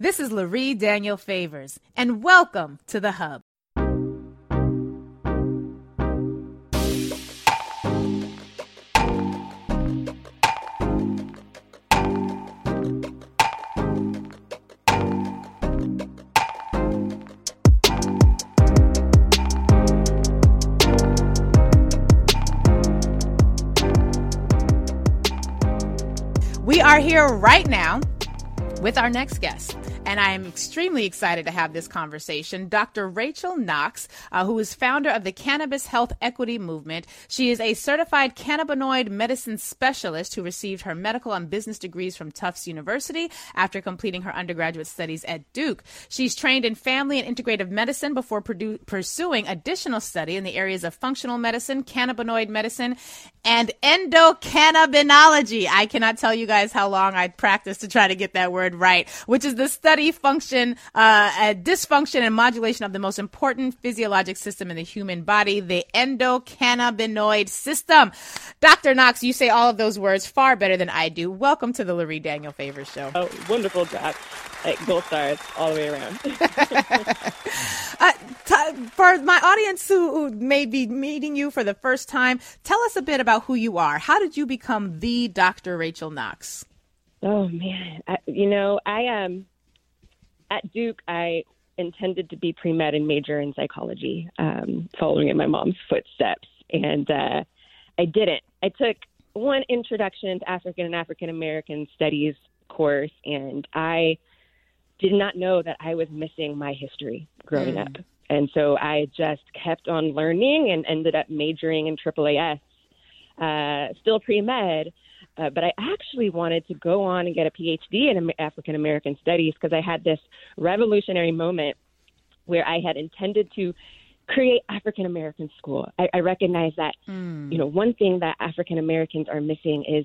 This is Lurie Daniel Favors, and welcome to The Hub. We are here right now with our next guest. And I am extremely excited to have this conversation. Dr. Rachel Knox, uh, who is founder of the Cannabis Health Equity Movement. She is a certified cannabinoid medicine specialist who received her medical and business degrees from Tufts University after completing her undergraduate studies at Duke. She's trained in family and integrative medicine before produ- pursuing additional study in the areas of functional medicine, cannabinoid medicine, and endocannabinology. I cannot tell you guys how long I practiced to try to get that word right, which is the study function, uh, dysfunction and modulation of the most important physiologic system in the human body, the endocannabinoid system. Dr. Knox, you say all of those words far better than I do. Welcome to the Lurie Daniel Favors Show. Oh, wonderful job. Like gold stars all the way around. uh, t- for my audience who, who may be meeting you for the first time, tell us a bit about who you are. How did you become the Dr. Rachel Knox? Oh man, I, you know, I um at Duke, I intended to be pre med and major in psychology, um, following in my mom's footsteps, and uh, I didn't. I took one introduction to African and African American studies course, and I did not know that I was missing my history growing mm. up. And so I just kept on learning and ended up majoring in AAAS, uh, still pre med, uh, but I actually wanted to go on and get a PhD in African American studies because I had this revolutionary moment where I had intended to create African American school. I, I recognize that mm. you know one thing that African Americans are missing is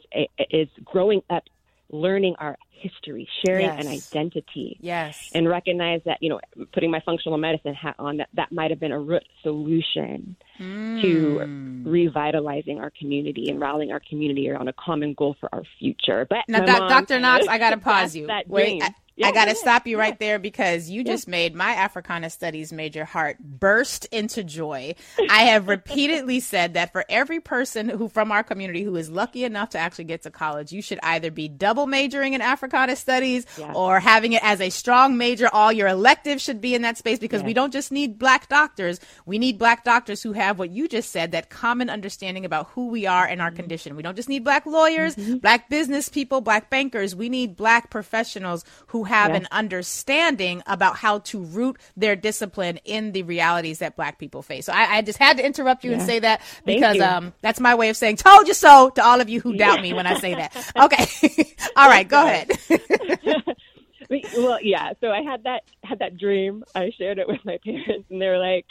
is growing up learning our history, sharing yes. an identity. Yes. And recognize that, you know, putting my functional medicine hat on, that, that might have been a root solution mm. to revitalizing our community and rallying our community around a common goal for our future. But now, Dr. Knox, I got to pause you. Wait, I, yeah, I got to yeah, stop you yeah. right there because you just made my Africana Studies major heart burst into joy. I have repeatedly said that for every person who from our community who is lucky enough to actually get to college, you should either be double majoring in Africana Studies or having it as a strong major. All your electives should be in that space because we don't just need black doctors. We need black doctors who have what you just said, that common understanding about who we are and our mm-hmm. condition. We don't just need black lawyers, mm-hmm. black business people, black bankers. We need black professionals who have an understanding about how to root their discipline in the realities that Black people face. So I, I just had to interrupt you yeah. and say that because um, that's my way of saying "told you so" to all of you who doubt me when I say that. Okay, all right, go ahead. well, yeah. So I had that had that dream. I shared it with my parents, and they were like,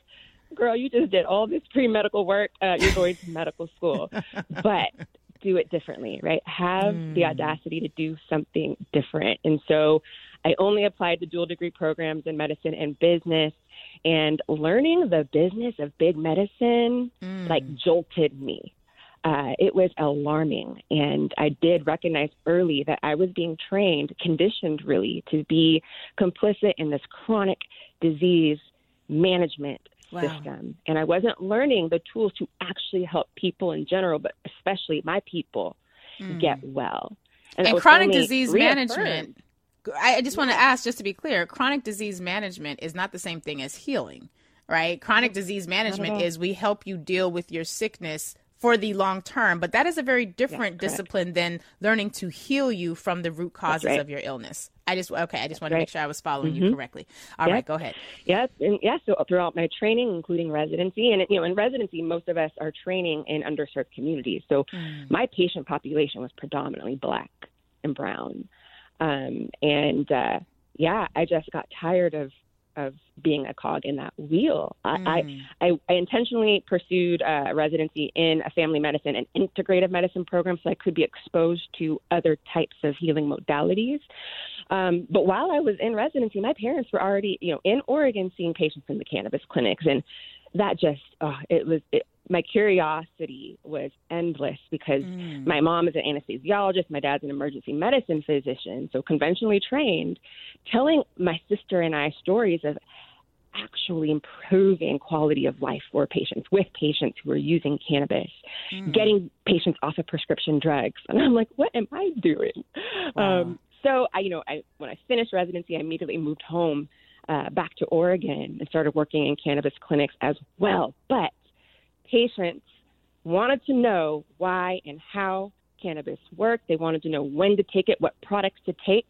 "Girl, you just did all this pre medical work. Uh, you're going to medical school." But do it differently, right? Have mm. the audacity to do something different. And so I only applied to dual degree programs in medicine and business. And learning the business of big medicine mm. like jolted me. Uh, it was alarming. And I did recognize early that I was being trained, conditioned really, to be complicit in this chronic disease management wow. system. And I wasn't learning the tools to actually help people in general, but especially my people mm. get well. And, and chronic disease management. I just want to ask, just to be clear, chronic disease management is not the same thing as healing, right? Chronic disease management is we help you deal with your sickness for the long term. But that is a very different yeah, discipline than learning to heal you from the root causes right. of your illness. I just okay. I just want to make sure I was following mm-hmm. you correctly. All right, go ahead. Yes, and yeah. So throughout my training, including residency, and you know, in residency, most of us are training in underserved communities. So mm. my patient population was predominantly black and brown, um, and uh, yeah, I just got tired of of being a cog in that wheel. Mm. I, I, I intentionally pursued a residency in a family medicine and integrative medicine program so I could be exposed to other types of healing modalities. Um, but while I was in residency, my parents were already, you know, in Oregon seeing patients in the cannabis clinics, and that just, oh, it was, it, my curiosity was endless because mm. my mom is an anesthesiologist, my dad's an emergency medicine physician, so conventionally trained, telling my sister and I stories of actually improving quality of life for patients with patients who are using cannabis, mm. getting patients off of prescription drugs. And I'm like, what am I doing? Wow. Um, so I, you know, I when I finished residency, I immediately moved home uh, back to Oregon and started working in cannabis clinics as well. But patients wanted to know why and how cannabis worked. They wanted to know when to take it, what products to take.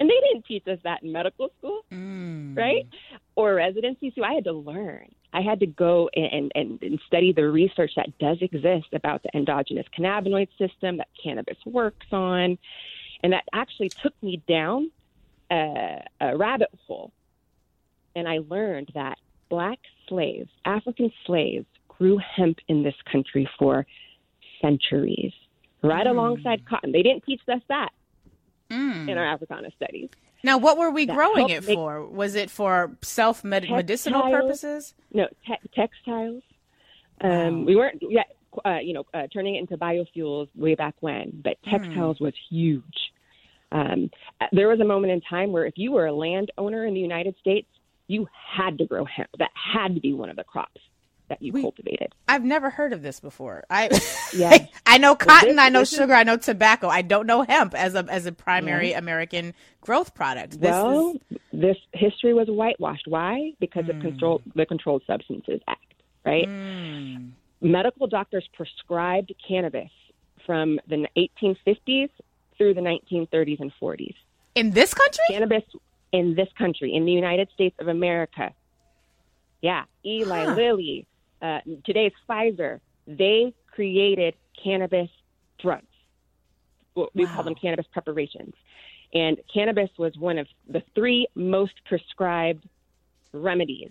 And they didn't teach us that in medical school, mm. right? Or residency. So I had to learn. I had to go and, and, and study the research that does exist about the endogenous cannabinoid system that cannabis works on. And that actually took me down a, a rabbit hole. And I learned that black slaves, African slaves, grew hemp in this country for centuries, right mm. alongside cotton. They didn't teach us that mm. in our Africana studies. Now, what were we that growing it for? Was it for self medicinal purposes? No, te- textiles. Um, wow. We weren't yet, uh, you know, uh, turning it into biofuels way back when, but hmm. textiles mm. was huge. Um, there was a moment in time where if you were a landowner in the United States, you had to grow hemp. That had to be one of the crops that you we, cultivated. I've never heard of this before. I yeah. I know cotton, this, I know sugar, is, I know tobacco. I don't know hemp as a as a primary. American growth product. This well, is... this history was whitewashed. Why? Because mm. of control the Controlled Substances Act, right? Mm. Medical doctors prescribed cannabis from the 1850s through the 1930s and 40s. In this country? Cannabis in this country, in the United States of America. Yeah, Eli huh. Lilly, uh, today's Pfizer, they created cannabis drugs. We wow. call them cannabis preparations. And cannabis was one of the three most prescribed remedies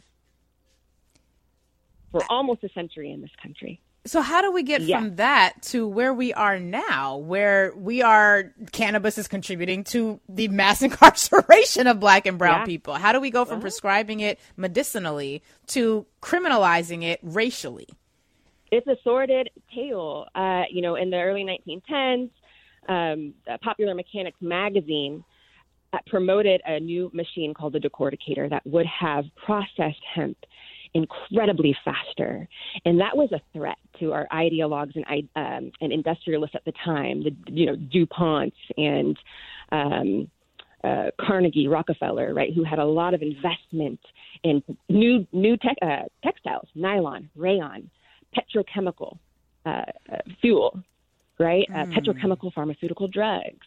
for almost a century in this country. So how do we get yeah. from that to where we are now, where we are cannabis is contributing to the mass incarceration of black and brown yeah. people? How do we go from uh-huh. prescribing it medicinally to criminalizing it racially? It's a sordid tale. Uh, you know, in the early 1910s, um, Popular Mechanics magazine uh, promoted a new machine called the decorticator that would have processed hemp incredibly faster. And that was a threat to our ideologues and, um, and industrialists at the time, the, you know, DuPonts and um, uh, Carnegie, Rockefeller, right, who had a lot of investment in new, new te- uh, textiles, nylon, rayon, petrochemical uh, uh fuel, right, mm. petrochemical pharmaceutical drugs,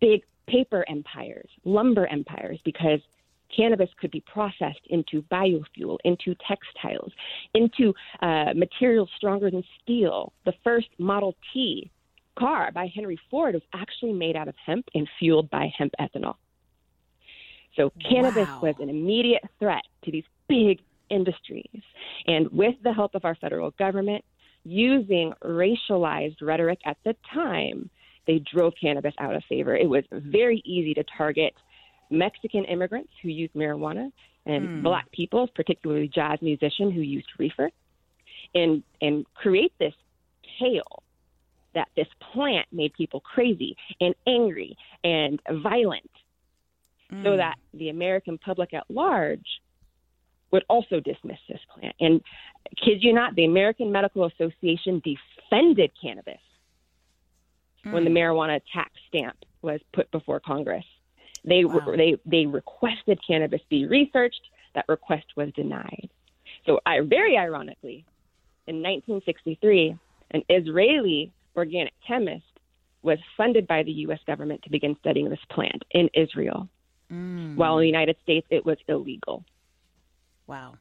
big paper empires, lumber empires, because – cannabis could be processed into biofuel, into textiles, into uh, materials stronger than steel. The first Model T car by Henry Ford was actually made out of hemp and fueled by hemp ethanol. So cannabis wow. was an immediate threat to these big industries. And with the help of our federal government, using racialized rhetoric at the time, they drove cannabis out of favor. It was very easy to target Mexican immigrants who used marijuana and mm. black people, particularly jazz musicians who used reefer, and and create this tale that this plant made people crazy and angry and violent, mm. so that the American public at large would also dismiss this plant. And kid you not, the American Medical Association defended cannabis mm. when the hmm. marijuana tax stamp was put before Congress. They wow. they they requested cannabis be researched. That request was denied. So, I, very ironically, in 1963, an Israeli organic chemist was funded by the U.S. government to begin studying this plant in Israel, mm. while in the United States it was illegal. Wow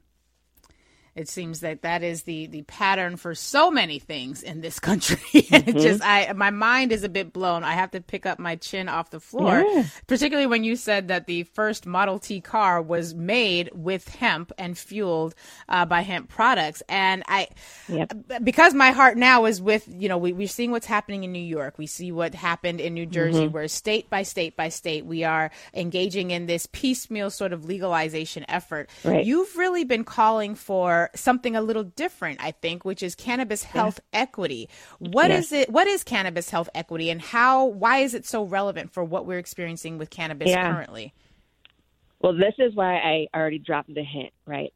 it seems that that is the the pattern for so many things in this country mm-hmm. just i my mind is a bit blown i have to pick up my chin off the floor yeah. particularly when you said that the first model t car was made with hemp and fueled uh, by hemp products and i yep. because my heart now is with you know we, we're seeing what's happening in new york we see what happened in new jersey mm-hmm. where state by state by state we are engaging in this piecemeal sort of legalization effort right. you've really been calling for for something a little different, I think, which is cannabis health yeah. equity. What yes. is it? What is cannabis health equity, and how? Why is it so relevant for what we're experiencing with cannabis yeah. currently? Well, this is why I already dropped the hint. Right,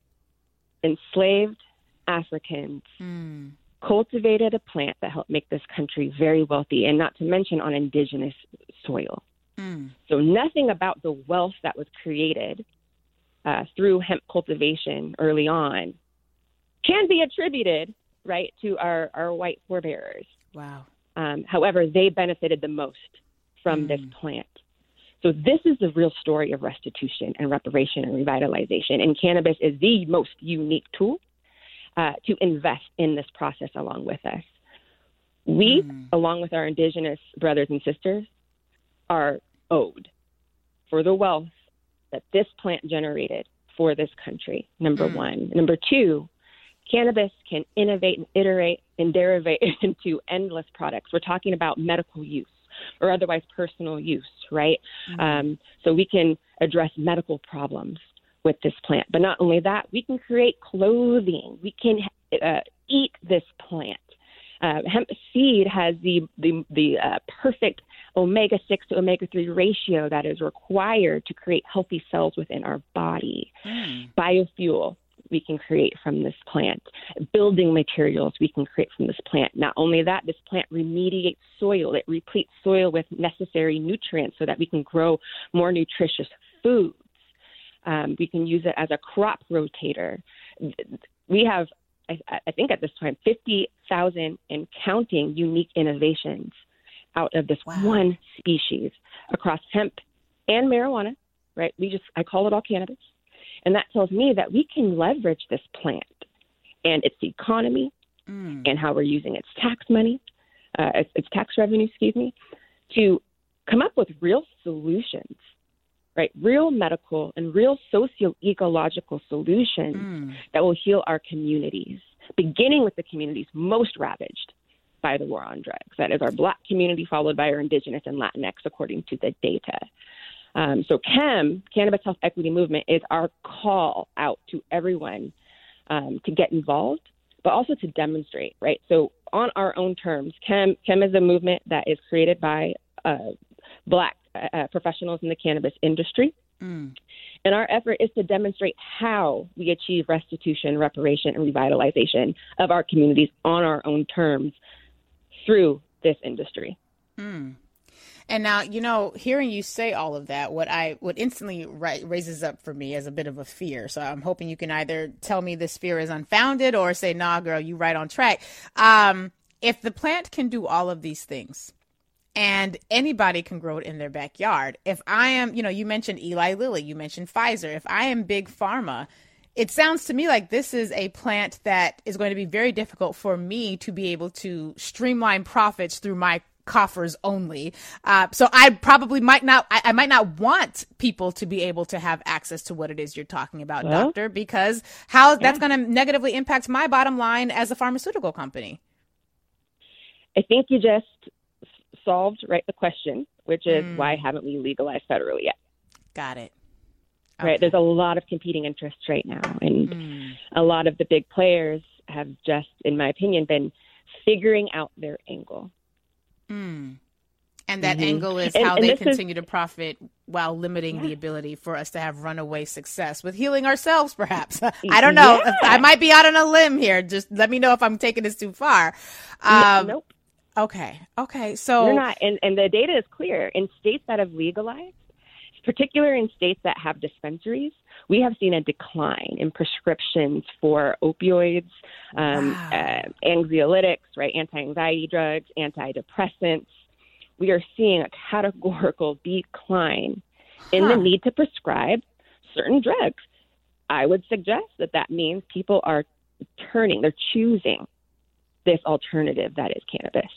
enslaved Africans. Mm. Cultivated a plant that helped make this country very wealthy, and not to mention on indigenous soil. Mm. So, nothing about the wealth that was created uh, through hemp cultivation early on can be attributed right to our, our white forebears. Wow. Um, however, they benefited the most from mm. this plant. So this is the real story of restitution and reparation and revitalization. And cannabis is the most unique tool uh, to invest in this process along with us. We, mm. along with our indigenous brothers and sisters, are owed for the wealth that this plant generated for this country, number mm. one. Number two, cannabis can innovate and iterate and derivate into endless products. We're talking about medical use or otherwise personal use, right? Mm. Um, so we can address medical problems with this plant. But not only that, we can create clothing. We can uh, eat this plant. Uh, hemp seed has the the, the uh, perfect omega 6 to omega 3 ratio that is required to create healthy cells within our body. Mm. Biofuel we can create from this plant. Building materials we can create from this plant. Not only that, this plant remediates soil. It repletes soil with necessary nutrients so that we can grow more nutritious foods. Um, we can use it as a crop rotator. We have, I, I think at this time, 50,000 and counting unique innovations out of this wow. one species across hemp and marijuana, right? We just, I call it all cannabis. And that tells me that we can leverage this plant and its economy mm. and how we're using its tax money, uh, its, its tax revenue, excuse me, to come up with real solutions, right? Real medical and real socio ecological solutions mm. that will heal our communities, beginning with the communities most ravaged by the war on drugs. That is our black community, followed by our indigenous and Latinx, according to the data. Um, so, CHEM, Cannabis Health Equity Movement, is our call out to everyone um, to get involved, but also to demonstrate, right? So, on our own terms, CHEM, CHEM is a movement that is created by uh, black uh, professionals in the cannabis industry. Mm. And our effort is to demonstrate how we achieve restitution, reparation, and revitalization of our communities on our own terms through this industry. Mm. And now, you know, hearing you say all of that, what I what instantly raises up for me as a bit of a fear. So I'm hoping you can either tell me this fear is unfounded or say, "Nah, girl, you right on track." Um, if the plant can do all of these things, and anybody can grow it in their backyard. If I am, you know, you mentioned Eli Lilly, you mentioned Pfizer. If I am big pharma, it sounds to me like this is a plant that is going to be very difficult for me to be able to streamline profits through my coffers only. Uh, so I probably might not, I, I, might not want people to be able to have access to what it is you're talking about, well, doctor, because how yeah. that's going to negatively impact my bottom line as a pharmaceutical company. I think you just solved right the question, which is mm. why haven't we legalized federally yet? Got it. Okay. Right. There's a lot of competing interests right now, and mm. a lot of the big players have just, in my opinion, been figuring out their angle. Mm. And that mm-hmm. angle is how and, and they continue is, to profit while limiting yeah. the ability for us to have runaway success with healing ourselves, perhaps. I don't know. Yeah. I might be out on a limb here. Just let me know if I'm taking this too far. Um, nope. Okay. Okay. So you're not, and, and the data is clear. In states that have legalized, particularly in states that have dispensaries, we have seen a decline in prescriptions for opioids, um, wow. uh, anxiolytics, right, anti-anxiety drugs, antidepressants. We are seeing a categorical decline huh. in the need to prescribe certain drugs. I would suggest that that means people are turning, they're choosing this alternative that is cannabis.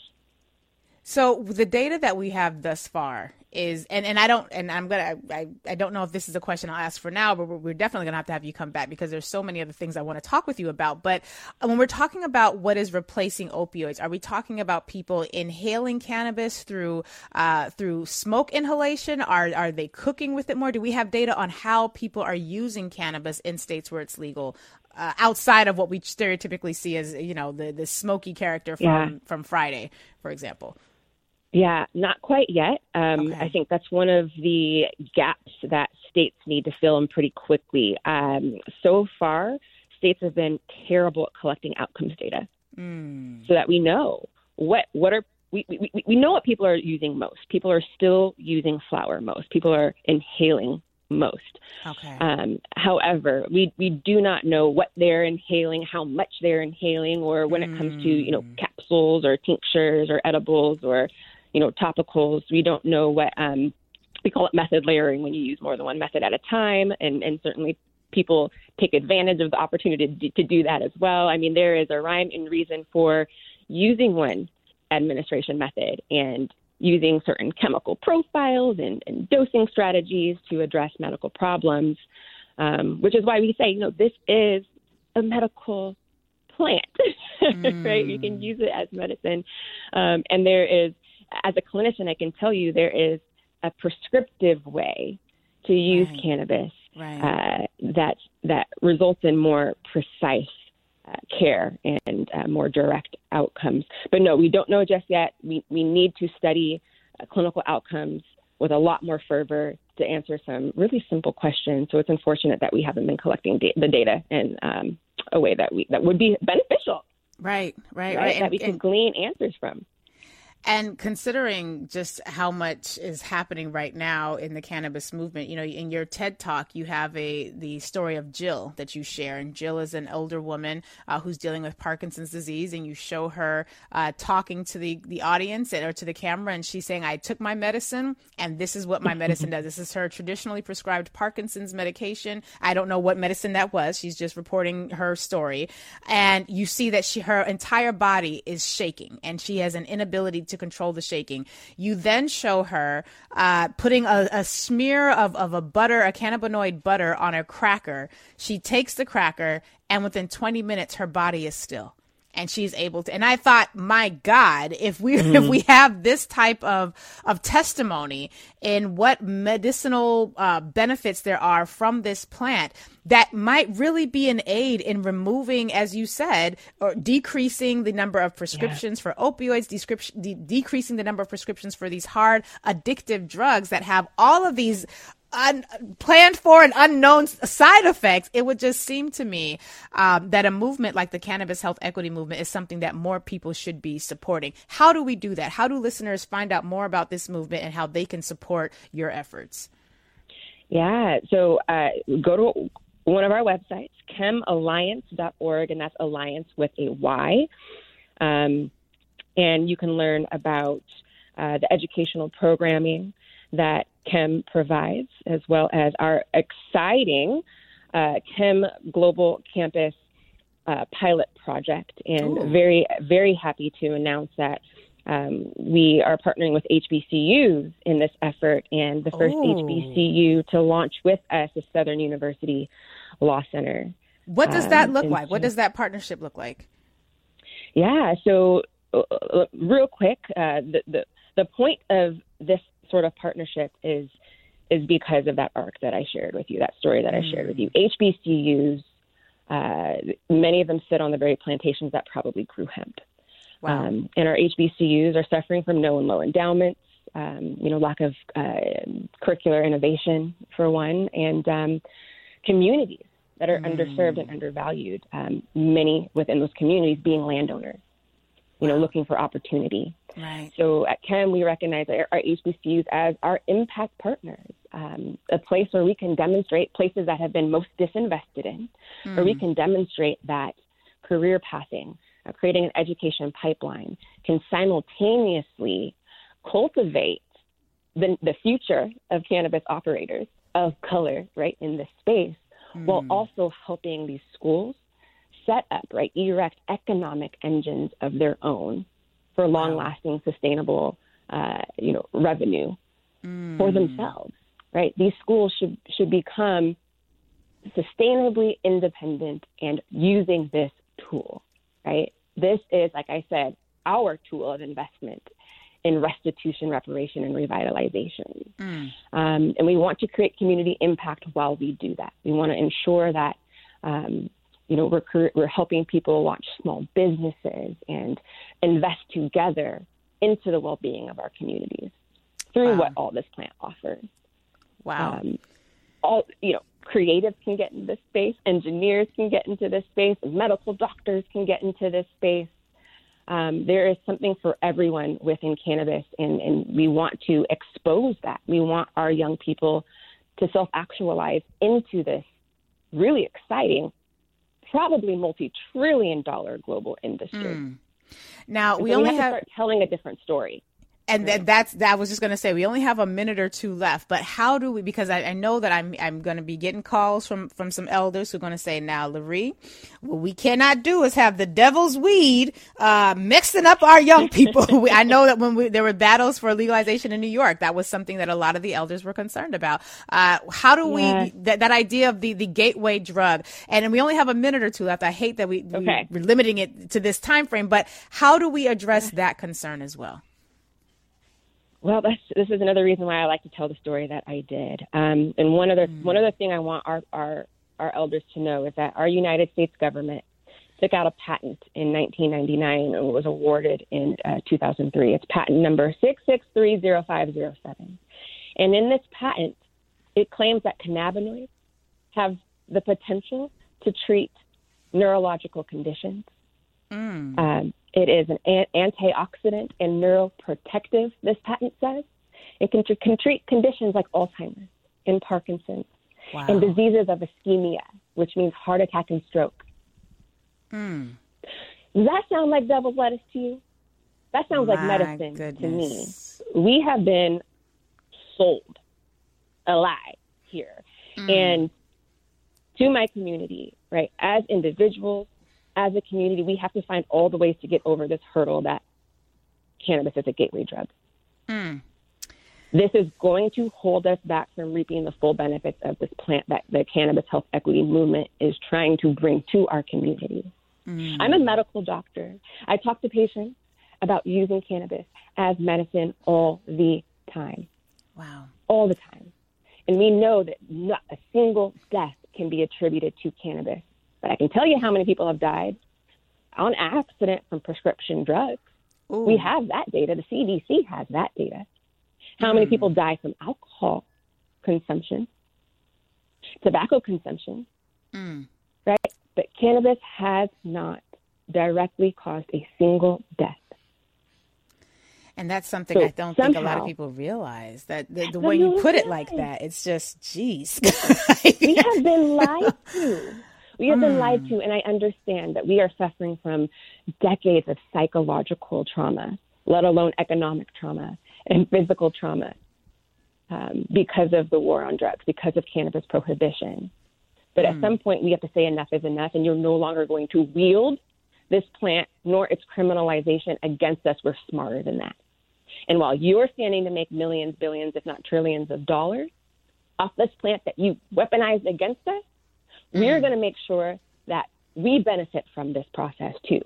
So the data that we have thus far is, and, and I don't, and I'm gonna, I, I don't know if this is a question I'll ask for now, but we're, definitely gonna have to have you come back because there's so many other things I want to talk with you about. But uh, when we're talking about what is replacing opioids, are we talking about people inhaling cannabis through, uh, through smoke inhalation? Are are they cooking with it more? Do we have data on how people are using cannabis in states where it's legal? uh, outside of what we stereotypically see as you know the the smoky character from yeah. from Friday, for example. Yeah, not quite yet. Um, okay. I think that's one of the gaps that states need to fill in pretty quickly. Um, so far, states have been terrible at collecting outcomes data, mm. so that we know what what are we, we, we know what people are using most. People are still using flour most. People are inhaling most. Okay. Um, however, we, we do not know what they're inhaling, how much they're inhaling, or when mm. it comes to you know hmm. capsules or tinctures or edibles or you know topicals. We don't know what um, we call it method layering when you use more than one method at a time, and and certainly people take advantage of the opportunity to, to do that as well. I mean, there is a rhyme and reason for using one administration method and using certain chemical profiles and, and dosing strategies to address medical problems, um, which is why we say, you know, this is a medical plant, mm. right? You can mm. use it as medicine. Um, and there is, as a clinician, I can tell you there is a prescriptive way to use right. cannabis right. uh, that that results in more precise uh, care and uh, more direct outcomes. But no, we don't know just yet. We, we need to study uh, clinical outcomes with a lot more fervor to answer some really simple questions. So it's unfortunate that we haven't been collecting da- the data in um, a way that we that would be beneficial. Right, right, right. right? That and, we can glean answers from. And considering just how much is happening right now in the cannabis movement, you know, in your TED talk, you have a the story of Jill that you share, and Jill is an older woman uh, who's dealing with Parkinson's disease, and you show her uh, talking to the the audience or to the camera, and she's saying, "I took my medicine, and this is what my medicine does. This is her traditionally prescribed Parkinson's medication. I don't know what medicine that was. She's just reporting her story, and you see that she her entire body is shaking, and she has an inability to to control the shaking. You then show her uh, putting a, a smear of, of a butter, a cannabinoid butter on a cracker. She takes the cracker, and within 20 minutes, her body is still and she's able to and i thought my god if we mm-hmm. if we have this type of of testimony in what medicinal uh, benefits there are from this plant that might really be an aid in removing as you said or decreasing the number of prescriptions yeah. for opioids de- decreasing the number of prescriptions for these hard addictive drugs that have all of these un- planned for and unknown side effects, it would just seem to me um, that a movement like the cannabis health equity movement is something that more people should be supporting. How do we do that? How do listeners find out more about this movement and how they can support your efforts? Yeah, so uh, go to one of our websites, chemallyance.org, and that's alliance with a Y. Um, and you can learn about uh, the educational programming that Chem provides, as well as our exciting uh, Chem Global Campus uh, pilot project. And Ooh. very, very happy to announce that um, we are partnering with HBCUs in this effort, and the first Ooh. HBCU to launch with us is Southern University Law Center. What does that um, look like? what does that partnership look like? Yeah, so uh, uh real quick, uh, the, the the point of this sort of partnership is is because of that arc that I shared with you, that story that I shared with you. HBCUs, uh, many of them sit on the very plantations that probably grew hemp. Wow. Um, and our HBCUs are suffering from no and low endowments, um, you know, lack of uh, curricular innovation, for one, and um, communities that are mm. underserved and undervalued, um, many within those communities being landowners you know, looking for opportunity. Right. So at Chem, we recognize our, our HBCUs as our impact partners, um, a place where we can demonstrate places that have been most disinvested in, mm. where we hmm. can demonstrate that career pathing, uh, creating an education pipeline, can simultaneously cultivate the, the future of cannabis operators of color, right, in this space, mm. while hmm. also helping these schools set up, right, erect economic engines of their own for long-lasting, sustainable, uh, you know, revenue mm. for themselves, right? These schools should should become sustainably independent and using this tool, right? This is, like I said, our tool of investment in restitution, reparation, and revitalization. Mm. Um, and we want to create community impact while we do that. We want to ensure that um, you know, we're, we're helping people launch small businesses and invest together into the well being of our communities through wow. what all this plant offers. Wow. Um, all, you know, creatives can get into this space, engineers can get into this space, medical doctors can get into this space. Um, there is something for everyone within cannabis, and, and we want to expose that. We want our young people to self actualize into this really exciting, probably multi trillion dollar global industry. Mm. Now, we only we have, have to start telling a different story and right. that's that I was just going to say we only have a minute or two left but how do we because I, I know that I'm I'm going to be getting calls from from some elders who are going to say now Larry, what we cannot do is have the devil's weed uh, mixing up our young people. We, I know that when we, there were battles for legalization in New York that was something that a lot of the elders were concerned about. Uh, how do we that, that idea of the the gateway drug and we only have a minute or two left. I hate that we, okay. we we're limiting it to this time frame but how do we address that concern as well well, that's, this is another reason why I like to tell the story that I did. Um, and one other mm. one other thing I want our, our our elders to know is that our United States government took out a patent in 1999 and was awarded in uh, 2003. It's patent number 6630507. And in this patent, it claims that cannabinoids have the potential to treat neurological conditions. Mm. Um, it is an antioxidant and neuroprotective, this patent says. It can, can treat conditions like Alzheimer's and Parkinson's wow. and diseases of ischemia, which means heart attack and stroke. Hmm. Does that sound like devil's lettuce to you? That sounds My like medicine goodness. to me. We have been sold a lie here. Mm. And to my community, right, as individuals, as a community, we have to find all the ways to get over this hurdle that cannabis is a gateway drug. Mm. This is going to hold us back from reaping the full benefits of this plant that the cannabis health equity movement is trying to bring to our community. Mm. I'm a medical doctor. I talk to patients about using cannabis as medicine all the time. Wow. All the time. And we know that not a single death can be attributed to cannabis. But I can tell you how many people have died on accident from prescription drugs. Ooh. We have that data. The CDC has that data. How mm. many people hmm. die from alcohol consumption, tobacco consumption, mm. right? But cannabis has not directly caused a single death. And that's something so I don't somehow, think a lot of people realize that the, the way you put it like that, it's just, geez. we have been lied to. We have mm. been lied hmm. to, and I understand that we are suffering from decades of psychological trauma, let alone economic trauma and physical trauma um, because of the war on drugs, because of cannabis prohibition. But mm. at hmm. some point, we have to say enough is enough, and you're no longer going to wield this plant nor its criminalization against us. We're smarter than that. And while you're standing to make millions, billions, if not trillions of dollars off this plant that you weaponized against us, we're mm. going to make sure that we benefit from this process too,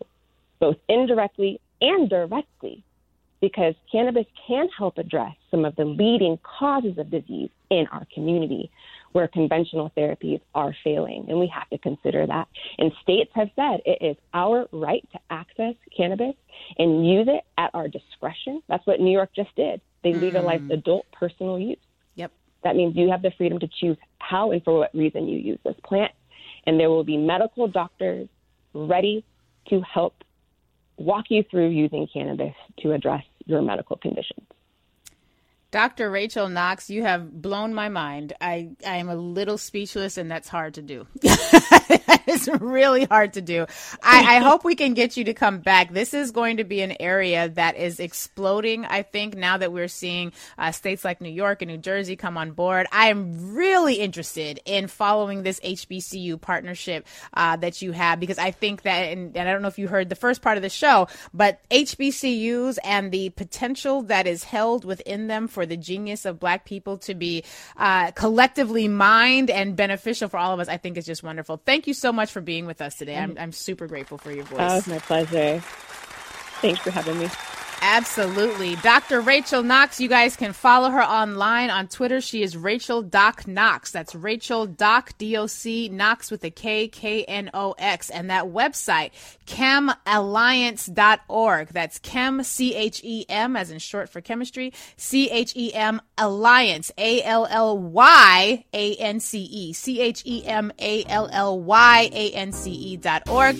both indirectly and directly, because cannabis can help address some of the leading causes of disease in our community where conventional therapies are failing. And we have to consider that. And states have said it is our right to access cannabis and use it at our discretion. That's what New York just did. They legalized mm. adult personal use. Yep. That means you have the freedom to choose how and for what reason you use this plant and there will be medical doctors ready to help walk you through using cannabis to address your medical conditions. Dr. Rachel Knox, you have blown my mind. I, I am a little speechless, and that's hard to do. it's really hard to do. I, I, hope we can get you to come back. This is going to be an area that is exploding, I think, now that we're seeing uh, states like New York and New Jersey come on board. I am really interested in following this HBCU partnership uh, that you have because I think that, and, and I don't know if you heard the first part of the show, but HBCUs and the potential that is held within them for the genius of Black people to be uh, collectively mined and beneficial for all of us, I think is just wonderful. Thank you so much for being with us today. I'm, I'm super grateful for your oh, voice. Oh, my pleasure. Thanks for having me. Absolutely. Dr. Rachel Knox, you guys can follow her online on Twitter. She is Rachel Doc Knox. That's Rachel Doc, D-O-C, Knox with a K, K-N-O-X. And that website, chemallyance.org. That's chem, C-H-E-M, as in short for chemistry, C-H-E-M Alliance, A-L-L-Y-A-N-C-E, C-H-E-M-A-L-L-Y-A-N-C-E dot org.